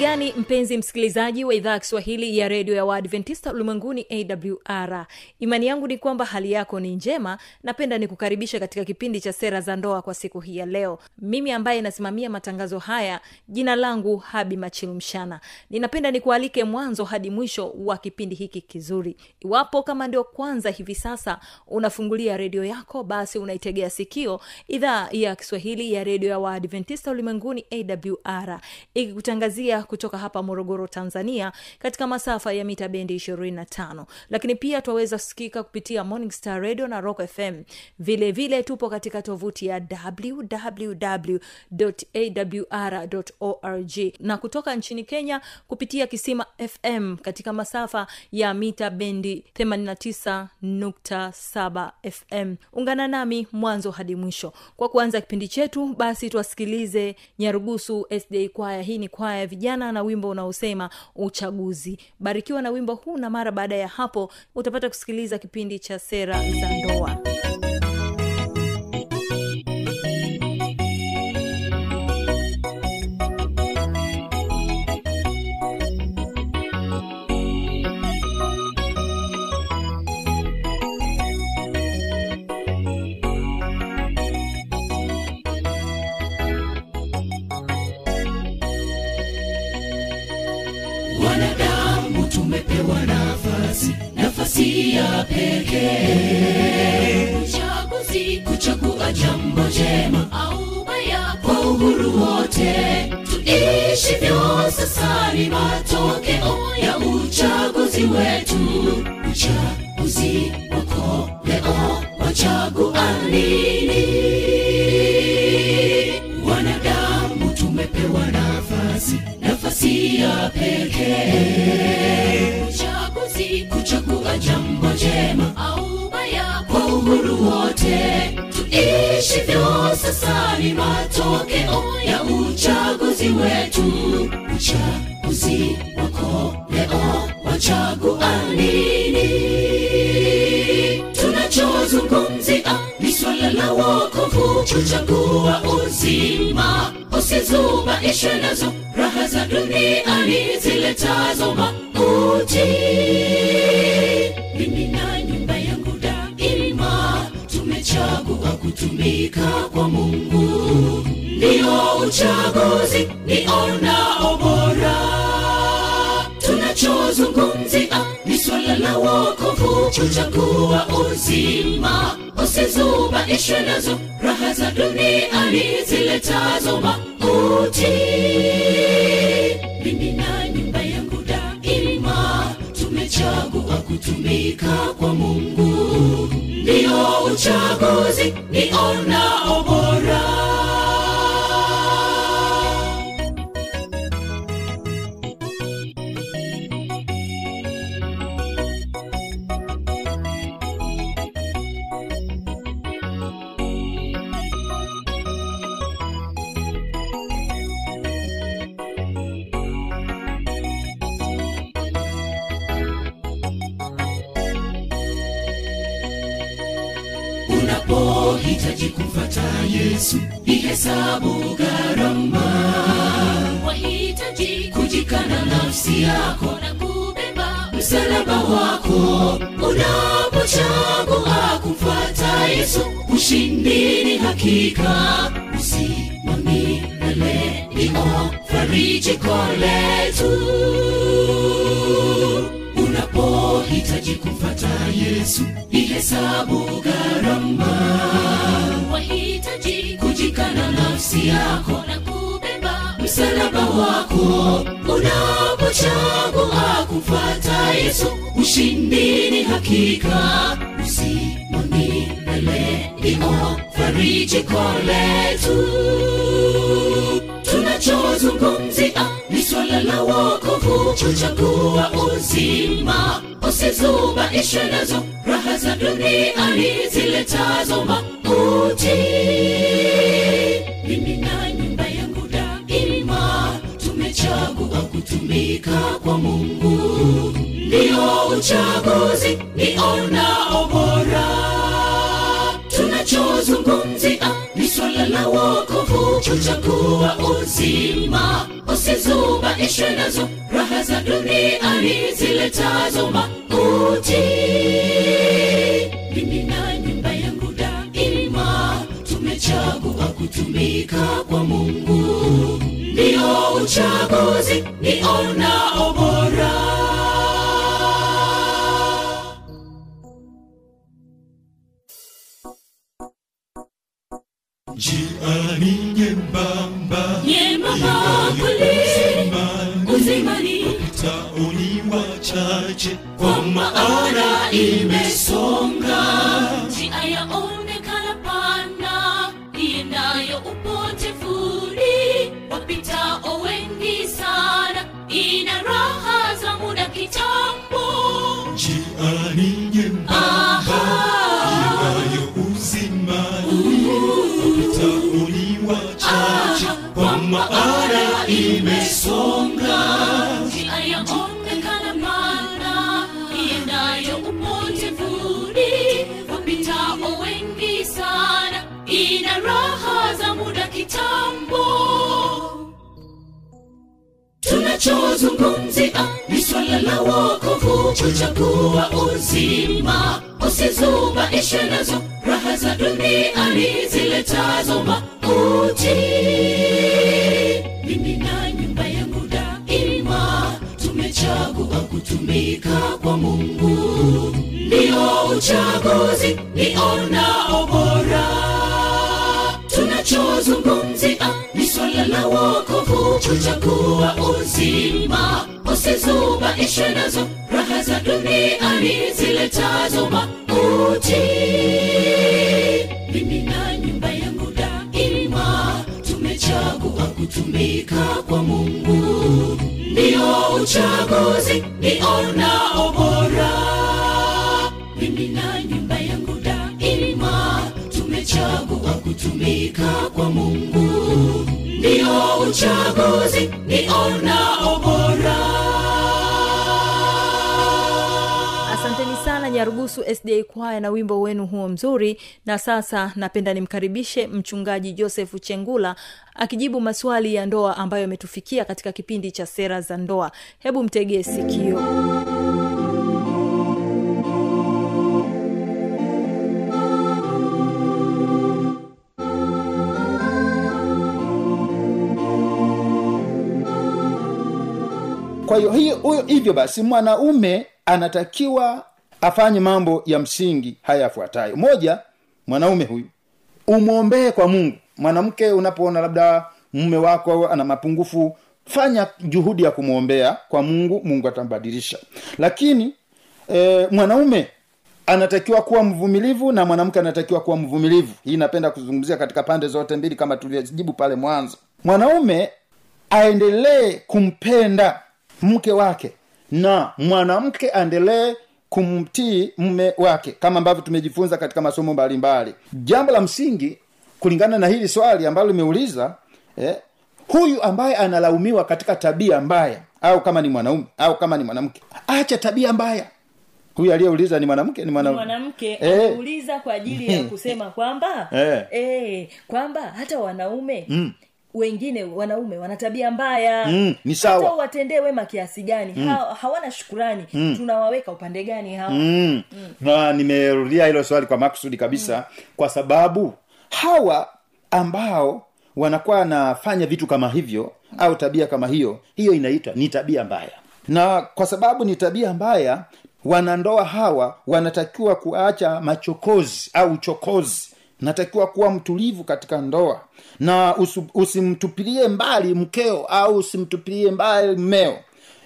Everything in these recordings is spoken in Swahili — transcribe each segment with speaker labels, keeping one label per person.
Speaker 1: gani mpenzi msikilizaji wa idhaa ya kiswahili ya redio ya waadventista ulimwenguni awr imani yangu ni kwamba hali yako ni njema. Napenda nikukaribisha katika kipindi cha sera za ndoa kwa siku hii ya leo. Mimi ambaye nasimamia matangazo haya jina langu habi machilumshana ninapenda nikualike mwanzo hadi mwisho wa kipindi hiki kizuri. Iwapo kama ndio kwanza hivi sasa unafungulia redio yako basi unaitegea sikio idhaa ya kiswahili ya redio ya waadventista ulimwenguni awr ikikutangazia kutoka hapa morogoro tanzania katika masafa ya mita bendi 25 lakini pia twaweza kusikika kupitia morning star radio na rock fm vile vile tupo katika tovuti ya www.awr.org na kutoka nchini kenya kupitia kisima fm katika masafa ya mita bendi 89.7 fm ungana nami mwanzo hadi mwisho. Kwa kuanza kipindi chetu basi twasikilize nyarugusu sda kwaya. Hii ni kwaya ya vijana na wimbo unaosema uchaguzi. Barikiwa na wimbo huu na mara baada ya hapo utapata kusikiliza kipindi cha sera za ndoa
Speaker 2: ya pekee uchaguzi kuchagua jambo jema au baya kwa uhuru wote. Tuishivyo sasa ni matokeo ya uchaguzi wetu. Uchaguzi ni matokeo ya uchaguzi wetu. Uchaguzi wako leo wachagua nini tunachozungumzia ni swala la wokovu. Kuchagua uzima usizubaishwe nazo. Raha za duniani ziletazo mauti mimi na nyumba yangu daima. Tumechagua kutumika kwa mungu ndiyo ni nionao bora tunachozungumzia ni swala la wokovu. Kuchagua uzima. Usizubaishwe nazo raha za duniani ziletazo mauti mimi na nyumba yangu daima. Tumechagua kutumika kwa mungu. Ndiyo uchaguzi nionao bora unapohitaji kumfata yesu ihesabu gharama. Wahitaji kujikana nafsi yako na kubeba msalaba wako. Unapochagua kumfata yesu ushindi ni hakika. Uzima milele ndio farijiko letu wahitaji kumfata yesu ihesabu gharama. Wahitaji kujikana nafsi yako na kubeba msalaba wako. Unapochagua kumfata yesu ushindi hakika. Uzima mbele, ndio farijiko letu tunachozungumzia ni swala la wokovu chochagua uzima. Usizubaishe nazo raha za duniani ziletazo mauti mimi na nyumba yangu daima tumechagua kutumika kwa mungu. Ndiyo uchaguzi nionao bora tunachozungumzia swala la wokovu kuchagua uzima. Usizubaishwe nazo. Raha za duniani ziletazo mauti mimi na nyumba yangu daima. Tumechagua kutumika kwa mungu. Ndiyo uchaguzi nionao bora Dia ninguém. Tunachozungumzia ni swala la wokovu kuchagua uzima. Usizubaishe nazo raha za duniani ziletazo mauti. Mimi na nyumba yangu daima tumechagua kutumika kwa mungu. Ndio uchaguzi nionao bora tunachozungumzia ni swala la wokovu kuchagua uzima usizubaishwe nazo raha za duniani ziletazo mauti mimi na nyumba yangu daima tumechagua kutumika kwa mungu ndio uchaguzi nionao obora. mimi na uchaguzi nionao bora
Speaker 3: asanteni sana nyarugusu sda kwaya na wimbo wenu huo mzuri. Na sasa napenda nimkaribishe mchungaji josefu chengula akijibu maswali ya ndoa ambayo yametufikia katika kipindi cha sera za ndoa. Hebu mtegee sikio
Speaker 4: kwa hiyo hiyo hivyo basi mwanaume anatakiwa afanye mambo ya msingi haya yafuatayo. Moja mwanaume huyu umwombee kwa mungu. Mwanamke unapoona labda mume wako ana mapungufu fanya juhudi ya kumwombea kwa mungu mungu atambadilisha. Lakini e, mwanaume anatakiwa kuwa mvumilivu na mwanamke anatakiwa kuwa mvumilivu. Hii napenda kuzungumzia katika pande zote mbili kama tulivyojibu pale mwanzo. Mwanaume aendelee kumpenda mke wake na mwanamke aendelee kumtii mume wake kama ambavyo tumejifunza katika masomo mbalimbali jambo la msingi kulingana na hili swali ambalo limeuliza eh, huyu ambaye analaumiwa katika tabia mbaya au kama ni mwanaume au kama ni mwanamke acha tabia mbaya huyu aliyeuliza ni mwanamke ni mwanamke
Speaker 3: mwanamke
Speaker 4: Eh.
Speaker 3: ameuliza kwa ajili ya kusema kwamba
Speaker 4: Eh.
Speaker 3: eh, kwamba hata wanaume mm wengine wanaume wana tabia mbaya
Speaker 4: Mm, ni sawa.
Speaker 3: watendee wema kiasi gani mm. ha, hawana shukurani mm. tunawaweka upande gani hawa
Speaker 4: mm. na nimerudia hilo swali kwa makusudi kabisa mm. kwa sababu hawa ambao wanakuwa wanafanya vitu kama hivyo au tabia kama hiyo hiyo inaitwa ni tabia mbaya na kwa sababu ni tabia mbaya wanandoa hawa wanatakiwa kuacha machokozi au uchokozi natakiwa kuwa mtulivu katika ndoa. Na usimtupilie mbali mkeo au usimtupilie mbali mmeo.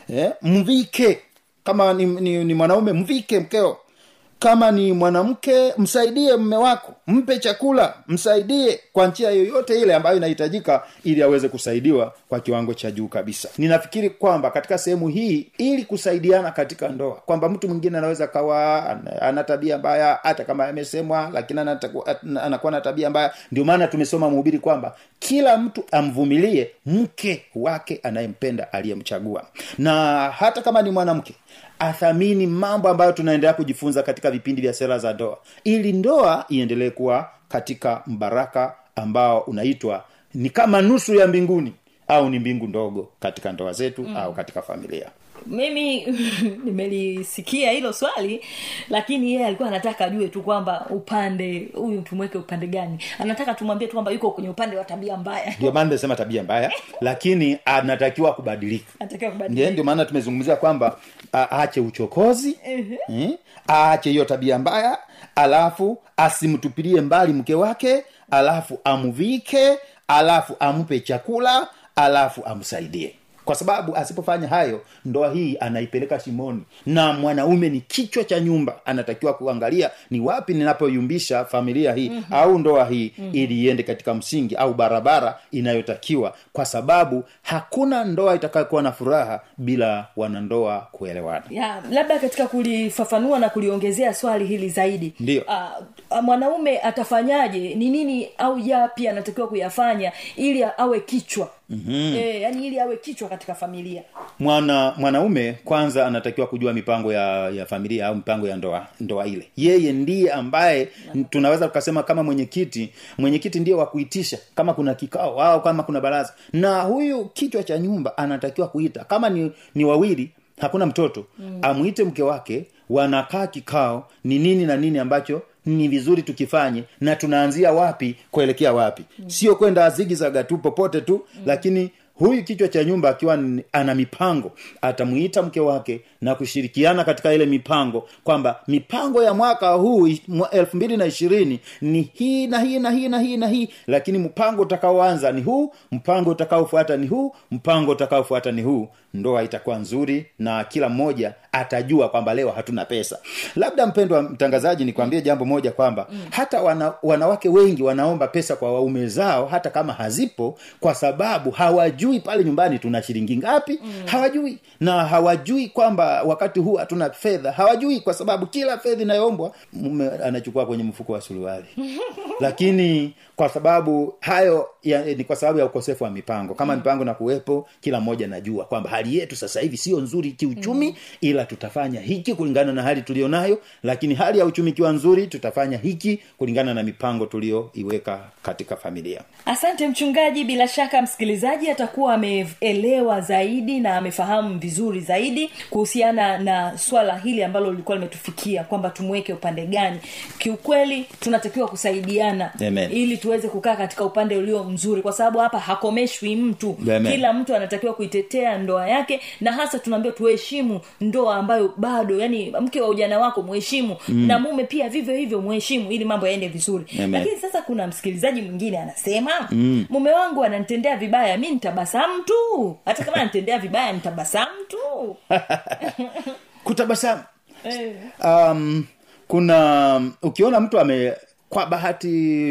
Speaker 4: Eh, mvike. Kama ni, ni, ni mwanaume mvike mkeo kama ni mwanamke msaidie mme wako. Mpe chakula. Msaidie kwa njia yoyote ile ambayo inahitajika ili aweze kusaidiwa kwa kiwango cha juu kabisa. Ninafikiri kwamba katika sehemu hii ili kusaidiana katika ndoa kwamba mtu mwingine anaweza kawa ana- tabia mbaya hata kama amesemwa lakini anakuwa na tabia mbaya. Ndio maana tumesoma mhubiri kwamba kila mtu amvumilie mke wake anayempenda aliyemchagua. Na hata kama ni mwanamke athamini mambo ambayo tunaendelea kujifunza katika vipindi vya sera za ndoa ili ndoa iendelee kuwa katika mbaraka ambao unaitwa ni kama nusu ya mbinguni au ni mbingu ndogo katika ndoa zetu mm. au katika familia
Speaker 3: mimi nimelisikia hilo swali lakini yeye alikuwa anataka ajue tu kwamba upande huyu tumweke upande gani? Anataka tumwambie tu kwamba yuko kwenye upande wa tabia mbaya.
Speaker 4: Ndio maana nimesema tabia mbaya lakini anatakiwa kubadilika. Ndio maana tumezungumzia kwamba aache uchokozi eh, aache hiyo tabia mbaya alafu asimtupilie mbali mke wake alafu amvike alafu ampe chakula alafu amsaidie kwa sababu asipofanya hayo ndoa hii anaipeleka shimoni. Na mwanaume ni kichwa cha nyumba. Anatakiwa kuangalia ni wapi ninapoyumbisha familia hii mm-hmm. au ndoa hii mm-hmm. ili iende katika msingi au barabara inayotakiwa. Kwa sababu hakuna ndoa itakayokuwa na furaha bila wanandoa kuelewana.
Speaker 3: Ya labda katika kulifafanua na kuliongezea swali hili zaidi.
Speaker 4: Ndio.
Speaker 3: Uh, mwanaume atafanyaje? Ni nini au yapi anatakiwa kuyafanya ili awe kichwa mm-hmm. e, yani ili awe kichwa katika familia.
Speaker 4: Mwana mwanaume kwanza anatakiwa kujua mipango ya ya familia au mipango ya ndoa ndoa ile. Yeye ndiye ambaye tunaweza tukasema kama mwenyekiti mwenyekiti ndiye wa kuitisha kama kuna kikao au kama kuna baraza. Na huyu kichwa cha nyumba anatakiwa kuita. Kama ni, ni wawili hakuna mtoto. Mm. amwite mke wake wanakaa kikao ni nini na nini ambacho ni vizuri tukifanye na tunaanzia wapi kuelekea wapi mm. sio kwenda zigizaga tu popote tu mm. lakini huyu kichwa cha nyumba akiwa ana mipango atamuita mke wake na kushirikiana katika ile mipango kwamba mipango ya mwaka huu elfu mbili na ishirini ni hii na hii na hii na hii na hii lakini mpango utakaoanza ni huu mpango utakaofuata ni huu mpango utakaofuata ni huu ndoa itakuwa nzuri na kila mmoja atajua kwamba leo hatuna pesa labda mpendwa mtangazaji nikwambie jambo moja kwamba mm. hata wana, wanawake wengi wanaomba pesa kwa waume zao hata kama hazipo kwa sababu hawajui pale nyumbani tuna shilingi ngapi mm. hawajui na hawajui kwamba wakati huu hatuna fedha hawajui kwa sababu kila fedha inayoombwa mume anachukua kwenye mfuko wa suruali lakini kwa sababu hayo ya, ni kwa sababu ya ukosefu wa mipango kama mm. mipango na kuwepo kila mmoja najua kwamba hali yetu sasa hivi sio nzuri kiuchumi mm. ila tutafanya hiki kulingana na hali tulionayo lakini hali ya uchumi ikiwa nzuri tutafanya hiki kulingana na mipango tuliyoiweka katika familia
Speaker 3: asante mchungaji bila shaka msikilizaji atakuwa ameelewa zaidi na amefahamu vizuri zaidi kuhusiana na swala hili ambalo lilikuwa limetufikia kwamba tumweke upande gani kiukweli tunatakiwa kusaidiana
Speaker 4: Amen.
Speaker 3: ili tuweze kukaa katika upande ulio mzuri kwa sababu hapa hakomeshwi mtu
Speaker 4: Amen.
Speaker 3: kila mtu anatakiwa kuitetea ndoa yake na hasa tunaambiwa tuheshimu ndoa ambayo bado yani mke wa ujana wako mheshimu mm. na mume pia vivyo hivyo mheshimu ili mambo yaende vizuri
Speaker 4: Amen.
Speaker 3: lakini sasa kuna msikilizaji mwingine anasema mm. mume wangu ananitendea vibaya mi nitabasamu tu hata kama ananitendea vibaya nitabasamu tu
Speaker 4: kutabasamu
Speaker 3: Eh.
Speaker 4: um, kuna ukiona mtu ame kwa bahati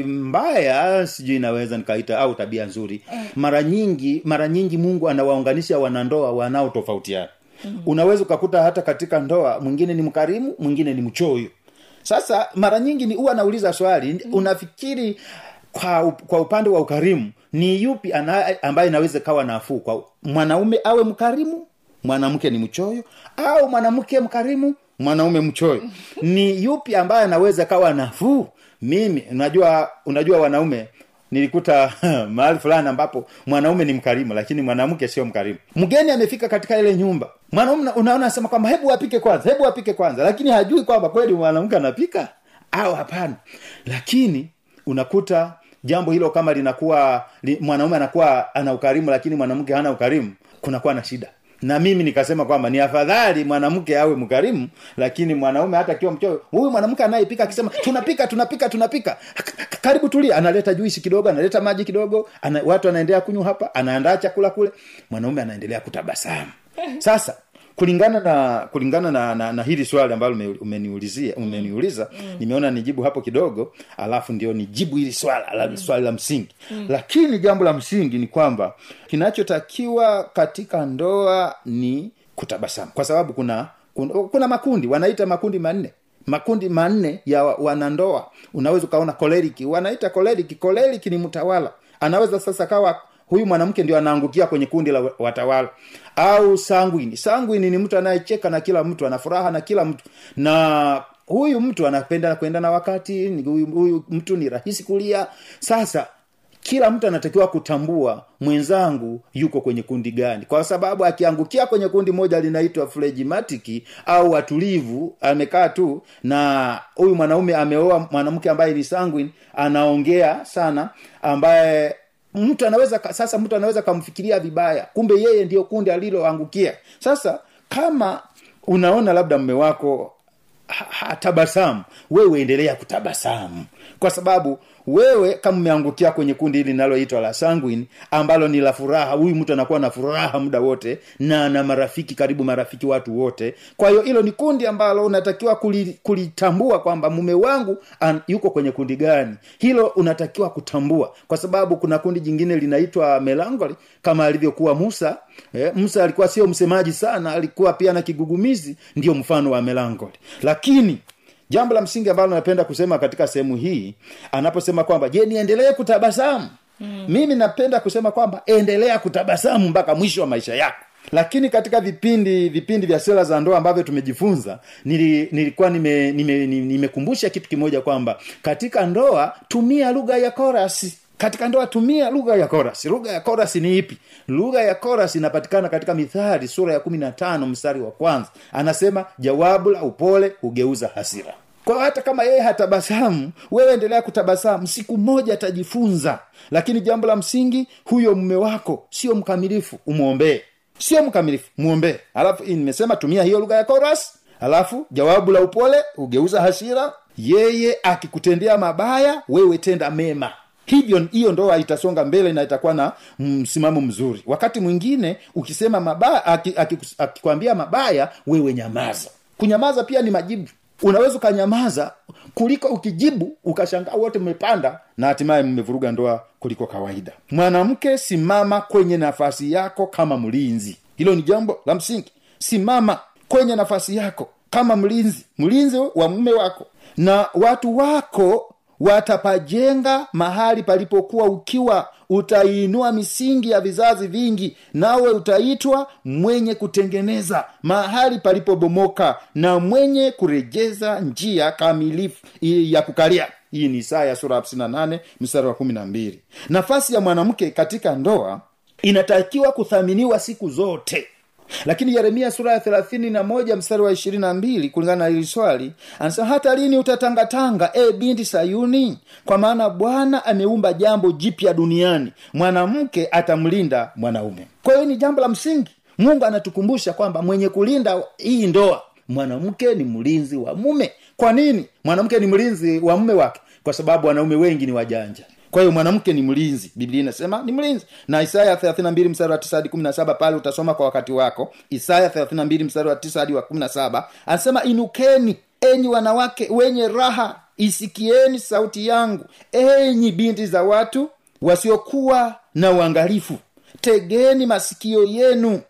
Speaker 4: mbaya sijui inaweza nikaita au tabia nzuri mara nyingi mara nyingi mungu anawaunganisha wanandoa wanaotofautiana mm. unaweza ukakuta hata katika ndoa mwingine ni mkarimu mwingine ni mchoyo sasa mara nyingi ni huwa nauliza swali mm. unafikiri kwa, kwa upande wa ukarimu ni yupi ana, ambaye inaweza kawa nafuu kwa mwanaume awe mkarimu mwanamke ni mchoyo au mwanamke mkarimu mwanaume mchoyo ni yupi ambaye anaweza kawa nafuu mimi unajua unajua wanaume nilikuta mahali fulani ambapo mwanaume ni mkarimu lakini mwanamke sio mkarimu. Mgeni amefika katika ile nyumba. Mwanaume unaona anasema kwamba hebu apike kwanza hebu apike kwanza. Lakini hajui kwamba kweli mwanamke anapika au hapana. Lakini unakuta jambo hilo kama linakuwa li, mwanaume anakuwa ana ukarimu lakini mwanamke hana ukarimu kunakuwa na shida na mimi nikasema kwamba ni afadhali mwanamke awe mkarimu lakini mwanaume hata akiwa mchoyo huyu mwanamke anayepika akisema tunapika tunapika tunapika. Karibu tulia. Analeta juisi kidogo analeta maji kidogo ana, watu anaendelea kunywa hapa anaandaa chakula kule. Mwanaume anaendelea kutabasamu. Sasa kulingana na kulingana na, na, na hili swali ambalo umeniulizia umeniuliza mm. nimeona nijibu hapo kidogo alafu ndio nijibu hili swala la, swali la msingi. Mm. lakini jambo la msingi ni kwamba kinachotakiwa katika ndoa ni kutabasamu. Kwa sababu kuna kuna, kuna makundi wanaita makundi manne. Makundi manne ya wanandoa. Unaweza ukaona koleriki. Wanaita koleriki koleriki ni mtawala. Anaweza sasa kawa huyu mwanamke ndio anaangukia kwenye kundi la watawala. Au sanguini. Sanguini ni mtu anayecheka na kila mtu ana na kila mtu. Na huyu mtu anapenda kwenda na wakati huyu, huyu mtu ni rahisi kulia. Sasa kila mtu anatakiwa kutambua mwenzangu yuko kwenye kundi gani. Kwa sababu akiangukia kwenye kundi moja linaitwa flejimatiki au watulivu amekaa tu na huyu mwanaume ameoa mwanamke ambaye ni sanguin anaongea sana ambaye mtu anaweza sasa mtu anaweza kamfikiria vibaya kumbe yeye ndio kundi aliloangukia. Sasa kama unaona labda mme wako ha- hatabasamu wewe endelea kutabasamu. Kwa sababu wewe kama umeangukia kwenye kundi hili linaloitwa la sanguine ambalo ni la furaha huyu mtu anakuwa na furaha muda wote na na marafiki karibu marafiki watu wote. Kwa hiyo hilo ni kundi ambalo unatakiwa kulitambua kwamba mume wangu an, yuko kwenye kundi gani. Hilo unatakiwa kutambua kwa sababu kuna kundi jingine linaitwa melangoli kama alivyokuwa musa. Eh, musa alikuwa sio msemaji sana alikuwa pia na kigugumizi ndio mfano wa melangoli lakini jambo la msingi ambalo napenda kusema katika sehemu hii anaposema kwamba je niendelee kutabasamu? Mm. mimi napenda kusema kwamba endelea kutabasamu mpaka mwisho wa maisha yako. Lakini katika vipindi vipindi vya sera za ndoa ambavyo tumejifunza nili, nilikuwa nimekumbusha nime, nime nime kitu kimoja kwamba katika ndoa tumia lugha ya korasi katika ndoa tumia lugha ya korasi lugha ya korasi ni ipi? Lugha ya korasi inapatikana katika mithali sura ya kumi na tano mstari wa kwanza. Anasema jawabu la upole hugeuza hasira kwa hata kama yeye hatabasamu wewe endelea kutabasamu. Siku moja atajifunza. Lakini jambo la msingi huyo mume wako sio mkamilifu umwombee. Sio mkamilifu mwombee alafu nimesema tumia hiyo lugha ya koras alafu jawabu la upole ugeuza hasira. Yeye akikutendea mabaya wewe tenda mema. Hivyo hiyo ndoa itasonga mbele na itakuwa na msimamo mzuri. Wakati mwingine ukisema mabaya akikwambia aki, aki aki mabaya wewe nyamaza. Kunyamaza pia ni majibu unaweza ukanyamaza kuliko ukijibu ukashangaa wote mmepanda na hatimaye mmevuruga ndoa kuliko kawaida. Mwanamke simama kwenye nafasi yako kama mlinzi. Hilo ni jambo la msingi. Simama kwenye nafasi yako kama mlinzi. Mlinzi wa mume wako. Na watu wako watapajenga mahali palipokuwa ukiwa utaiinua misingi ya vizazi vingi nawe utaitwa mwenye kutengeneza mahali palipobomoka na mwenye kurejeza njia kamilifu ya kukalia. Hii ni isaya sura 58 mstari wa 12 nafasi ya mwanamke katika ndoa inatakiwa kuthaminiwa siku zote lakini yeremia sura ya thelathini na moja mstari wa ishirini na mbili kulingana na hili swali anasema hata lini utatangatanga e binti sayuni? Kwa maana bwana ameumba jambo jipya duniani mwanamke atamlinda mwanaume. Kwa hiyo ni jambo la msingi. Mungu anatukumbusha kwamba mwenye kulinda hii ndoa mwanamke ni mlinzi wa mume. Kwa nini mwanamke ni mlinzi wa mume wake? Kwa sababu wanaume wengi ni wajanja kwa hiyo mwanamke ni mlinzi. Biblia inasema ni mlinzi. Na isaya 32 mstari wa 9 hadi 17 pale utasoma kwa wakati wako. Isaya 32 mstari wa 9 hadi wa 17 anasema inukeni enyi wanawake wenye raha isikieni sauti yangu. Enyi binti za watu wasiokuwa na uangalifu tegeni masikio yenu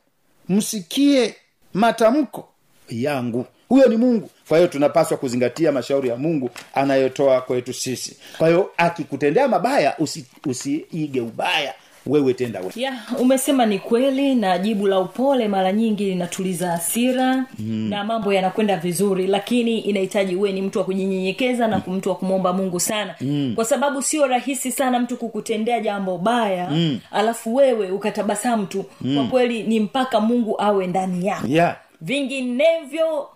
Speaker 4: msikie matamko yangu huyo ni mungu kwa hiyo tunapaswa kuzingatia mashauri ya mungu anayotoa kwetu sisi kwa hiyo akikutendea mabaya usi, usiige ubaya wewe tenda we
Speaker 3: ya umesema ni kweli na jibu la upole mara nyingi linatuliza hasira mm. na mambo yanakwenda vizuri lakini inahitaji uwe ni mtu wa kujinyenyekeza na mtu wa kumwomba mungu sana mm. kwa sababu sio rahisi sana mtu kukutendea jambo baya mm. alafu wewe ukatabasamu tu mm. kwa kweli ni mpaka mungu awe ndani yako
Speaker 4: yeah
Speaker 3: vinginevyo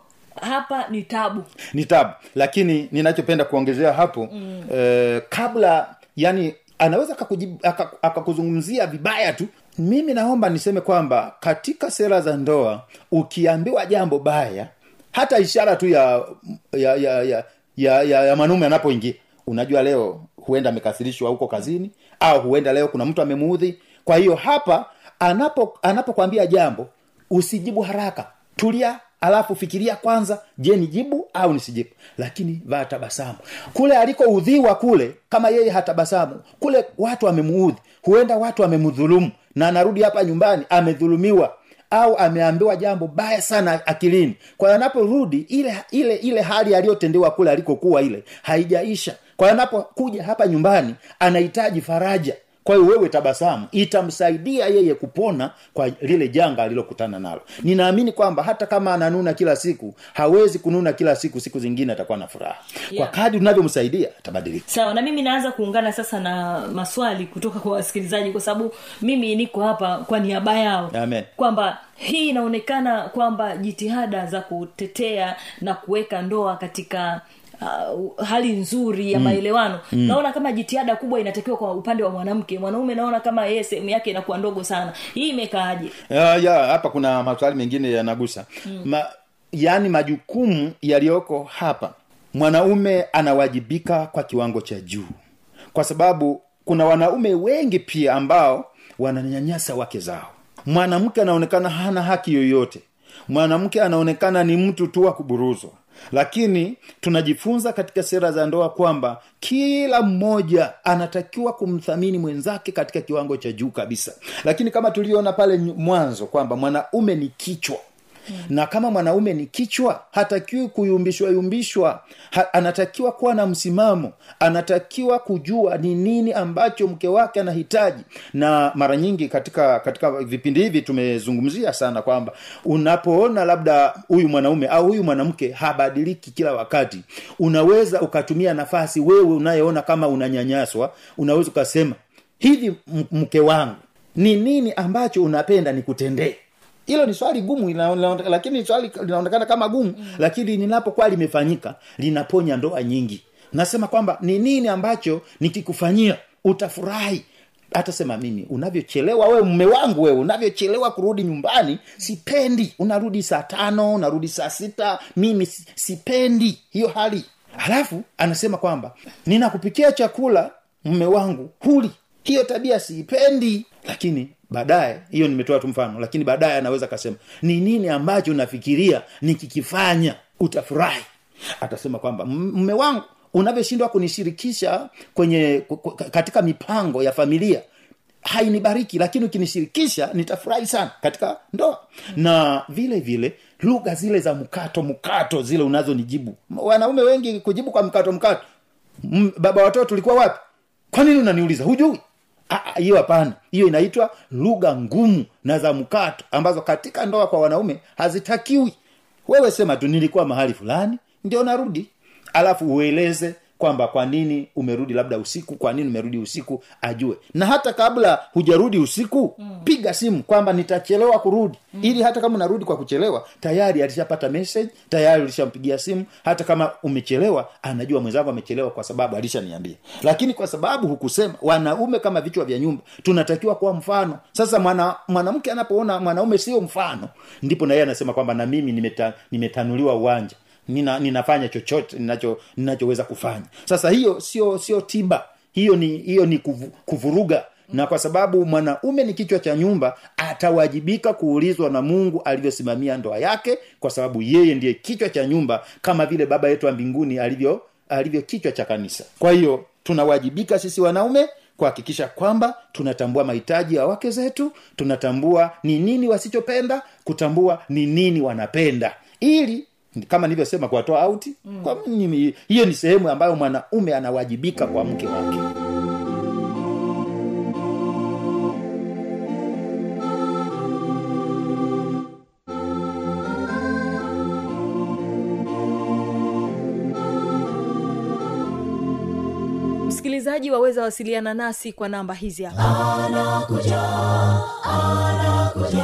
Speaker 3: hapa ni tabu.
Speaker 4: Ni tabu. Lakini ninachopenda kuongezea hapo mm. eh, kabla yani anaweza aka- akakuzungumzia vibaya tu. Mimi naomba niseme kwamba katika sera za ndoa ukiambiwa jambo baya hata ishara tu ya ya ya ya, ya, ya, ya mwanaume anapoingia unajua leo huenda amekasirishwa huko kazini au huenda leo kuna mtu amemuudhi. Kwa hiyo hapa anapo anapokwambia jambo usijibu haraka. Tulia alafu fikiria kwanza je nijibu au nisijibu? Lakini vaa tabasamu. Kule alikoudhiwa kule kama yeye hatabasamu kule watu wamemuudhi huenda watu wamemdhulumu na anarudi hapa nyumbani amedhulumiwa au ameambiwa jambo baya sana akilini. Kwa anaporudi ile ile ile hali aliyotendewa kule alikokuwa ile haijaisha. Kwa anapokuja hapa nyumbani anahitaji faraja kwa hiyo wewe tabasamu. Itamsaidia yeye kupona kwa lile janga alilokutana nalo. Ninaamini kwamba hata kama ananuna kila siku hawezi kununa kila siku siku zingine atakuwa na furaha.
Speaker 3: Yeah.
Speaker 4: kwa kadi unavyomsaidia atabadilika.
Speaker 3: Sawa na mimi naanza kuungana sasa na maswali kutoka kwa wasikilizaji kwa sababu mimi niko hapa kwa niaba yao.
Speaker 4: Amen.
Speaker 3: kwamba hii inaonekana kwamba jitihada za kutetea na kuweka ndoa katika Uh, hali nzuri ya maelewano. Mm. naona kama jitihada kubwa inatakiwa kwa upande wa mwanamke. Mwanaume naona kama yeye sehemu yake inakuwa ndogo sana. Hii imekaaje?
Speaker 4: Ya hapa kuna maswali mengine yanagusa. Mm. Ma, yaani majukumu yaliyoko hapa mwanaume anawajibika kwa kiwango cha juu. Kwa sababu kuna wanaume wengi pia ambao wananyanyasa wake zao. Mwanamke anaonekana hana haki yoyote. Mwanamke anaonekana ni mtu tu wa kuburuzwa lakini tunajifunza katika sera za ndoa kwamba kila mmoja anatakiwa kumthamini mwenzake katika kiwango cha juu kabisa. Lakini kama tuliona pale mwanzo kwamba mwanaume ni kichwa na kama mwanaume ni kichwa hatakiwi kuyumbishwa yumbishwa. Ha, anatakiwa kuwa na msimamo. Anatakiwa kujua ni nini ambacho mke wake anahitaji. Na mara nyingi katika katika vipindi hivi tumezungumzia sana kwamba unapoona labda huyu mwanaume au huyu mwanamke habadiliki kila wakati unaweza ukatumia nafasi wewe unayeona kama unanyanyaswa unaweza ukasema hivi mke wangu ni nini ambacho unapenda nikutendee hilo ni swali gumu ina- ina- lakini swali linaonekana kama gumu. Mm. lakini linapokuwa limefanyika linaponya ndoa nyingi. Nasema kwamba ni nini ambacho nikikufanyia utafurahi? Atasema mimi unavyochelewa wewe mume wangu wewe unavyochelewa kurudi nyumbani sipendi. Unarudi saa tano unarudi saa sita mimi si- sipendi hiyo hali. Halafu anasema kwamba ninakupikia chakula mume wangu huli. Hiyo tabia siipendi. Lakini baadaye hiyo nimetoa tu mfano lakini baadaye anaweza akasema ni nini ambacho nafikiria nikikifanya utafurahi? Atasema kwamba mme wangu unavyoshindwa kunishirikisha kwenye katika mipango ya familia hainibariki lakini ukinishirikisha nitafurahi sana katika ndoa. Na vile vile lugha zile za mkato mkato zile unazonijibu. Wanaume wengi kujibu kwa mkato mkato. M- baba watoto tulikuwa wapi? Kwa nini unaniuliza? Hujui hiyo hapana. Hiyo inaitwa lugha ngumu na za mkato ambazo katika ndoa kwa wanaume hazitakiwi. Wewe sema tu nilikuwa mahali fulani ndio narudi. Alafu ueleze kwamba kwa nini umerudi labda usiku kwa nini umerudi usiku ajue. Na hata kabla hujarudi usiku mm. piga simu kwamba nitachelewa kurudi. Mm. ili hata kama unarudi kwa kuchelewa tayari alishapata message tayari ulishampigia simu. Hata kama umechelewa anajua mwenzangu amechelewa kwa sababu alishaniambia. Lakini kwa sababu hukusema wanaume kama vichwa vya nyumba tunatakiwa kuwa mfano. Sasa mwana mwanamke anapoona mwanaume sio mfano ndipo na yeye anasema kwamba na mimi nimeta, nimetanuliwa uwanja nina, ninafanya chochote ninacho ninachoweza kufanya. Sasa hiyo sio sio tiba. Hiyo ni hiyo ni kuvu, kuvuruga. Na kwa sababu mwanaume ni kichwa cha nyumba atawajibika kuulizwa na mungu alivyosimamia ndoa yake kwa sababu yeye ndiye kichwa cha nyumba kama vile baba yetu wa mbinguni alivyo alivyo kichwa cha kanisa. Kwa hiyo tunawajibika sisi wanaume kuhakikisha kwamba tunatambua mahitaji ya wake zetu tunatambua ni nini wasichopenda kutambua ni nini wanapenda. Ili kama nilivyosema kuwatoa auti mm. kwa mimi hiyo ni sehemu ambayo mwanaume anawajibika kwa mke wake.
Speaker 3: Msikilizaji waweza wasiliana nasi kwa namba hizi hapa.
Speaker 2: Anakuja anakuja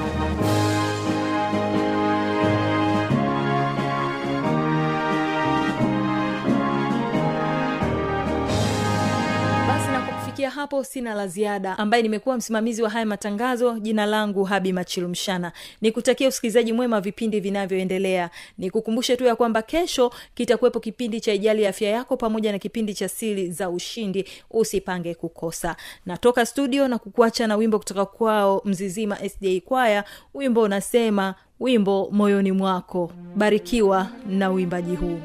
Speaker 1: hapo sina la ziada. Ambaye nimekuwa msimamizi wa haya matangazo jina langu habi machilumshana. Nikutakia usikilizaji mwema vipindi vinavyoendelea. Nikukumbushe tu ya kwamba kesho kitakuwepo kipindi cha ijali ya afya yako pamoja na kipindi cha sili za ushindi. Usipange kukosa. Natoka studio na kukuacha na wimbo kutoka kwao mzizima sda kwaya. Wimbo unasema wimbo moyoni mwako. Barikiwa na uimbaji huu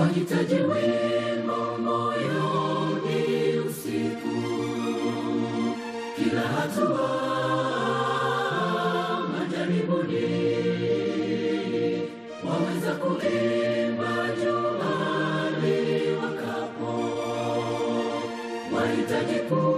Speaker 2: wahitaji wema moyoni usiku. Kila hatua majaribuni waweza kuimba juani wakapo. Wahitaji kuimba